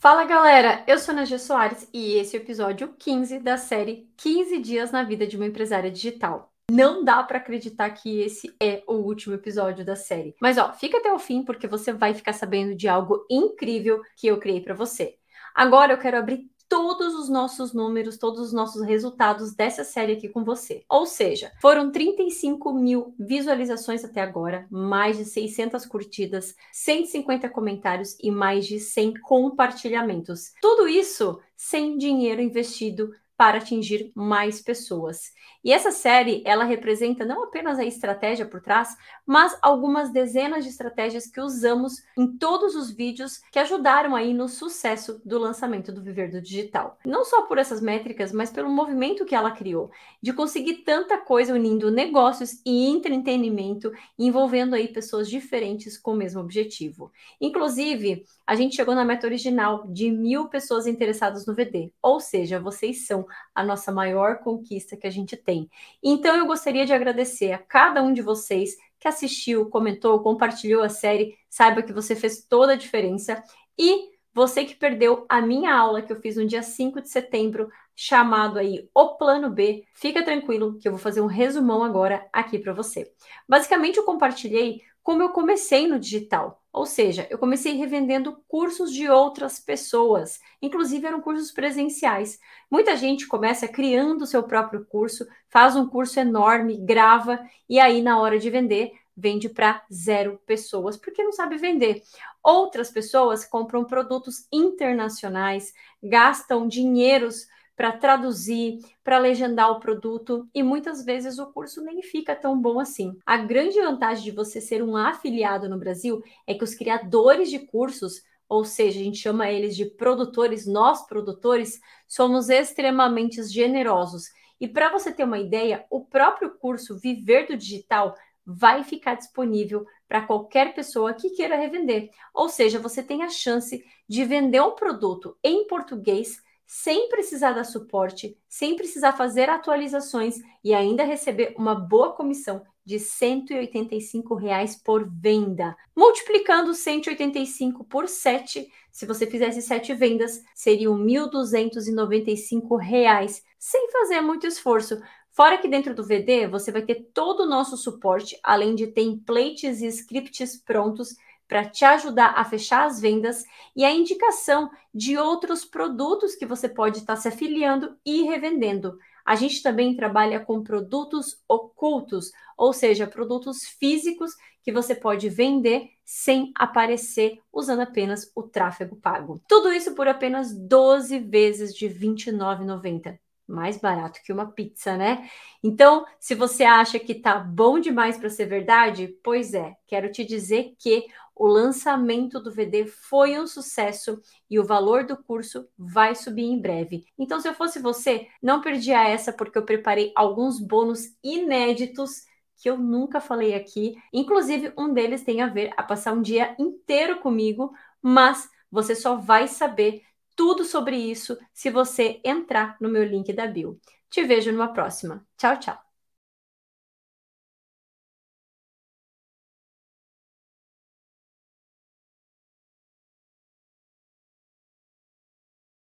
Fala galera, eu sou a G Soares e esse é o episódio 15 da série 15 Dias na Vida de uma Empresária Digital. Não dá para acreditar que esse é o último episódio da série. Mas ó, fica até o fim porque você vai ficar sabendo de algo incrível que eu criei para você. Agora eu quero abrir todos os nossos números, todos os nossos resultados dessa série aqui com você. Ou seja, foram 35 mil visualizações até agora, mais de 600 curtidas, 150 comentários e mais de 100 compartilhamentos. Tudo isso sem dinheiro investido para atingir mais pessoas. E essa série, ela representa não apenas a estratégia por trás, mas algumas dezenas de estratégias que usamos em todos os vídeos que ajudaram aí no sucesso do lançamento do Viver do Digital. Não só por essas métricas, mas pelo movimento que ela criou, de conseguir tanta coisa unindo negócios e entretenimento, envolvendo aí pessoas diferentes com o mesmo objetivo. Inclusive, a gente chegou na meta original de mil pessoas interessadas no VD, ou seja, vocês são a nossa maior conquista que a gente tem. Então eu gostaria de agradecer a cada um de vocês que assistiu, comentou, compartilhou a série, saiba que você fez toda a diferença. E você que perdeu a minha aula que eu fiz no dia 5 de setembro, chamado aí O Plano B, fica tranquilo que eu vou fazer um resumão agora aqui para você. Basicamente, eu compartilhei como eu comecei no digital. Ou seja, eu comecei revendendo cursos de outras pessoas, inclusive eram cursos presenciais. Muita gente começa criando seu próprio curso, faz um curso enorme, grava e aí na hora de vender vende para zero pessoas porque não sabe vender. Outras pessoas compram produtos internacionais, gastam dinheiros para traduzir, para legendar o produto e muitas vezes o curso nem fica tão bom assim. A grande vantagem de você ser um afiliado no Brasil é que os criadores de cursos ou seja, a gente chama eles de produtores, nós produtores somos extremamente generosos. E para você ter uma ideia, o próprio curso Viver do Digital vai ficar disponível para qualquer pessoa que queira revender. Ou seja, você tem a chance de vender um produto em português sem precisar dar suporte, sem precisar fazer atualizações e ainda receber uma boa comissão de 185 reais por venda. Multiplicando 185 por 7, se você fizesse 7 vendas, seriam 1.295 reais, sem fazer muito esforço. Fora que dentro do VD você vai ter todo o nosso suporte, além de templates e scripts prontos para te ajudar a fechar as vendas e a indicação de outros produtos que você pode estar se afiliando e revendendo. A gente também trabalha com produtos ocultos, ou seja, produtos físicos que você pode vender sem aparecer usando apenas o tráfego pago. Tudo isso por apenas 12 vezes de R$ 29,90 mais barato que uma pizza, né? Então, se você acha que tá bom demais para ser verdade, pois é, quero te dizer que o lançamento do VD foi um sucesso e o valor do curso vai subir em breve. Então, se eu fosse você, não perdia essa porque eu preparei alguns bônus inéditos que eu nunca falei aqui. Inclusive, um deles tem a ver a passar um dia inteiro comigo, mas você só vai saber tudo sobre isso se você entrar no meu link da bio. Te vejo numa próxima. Tchau, tchau.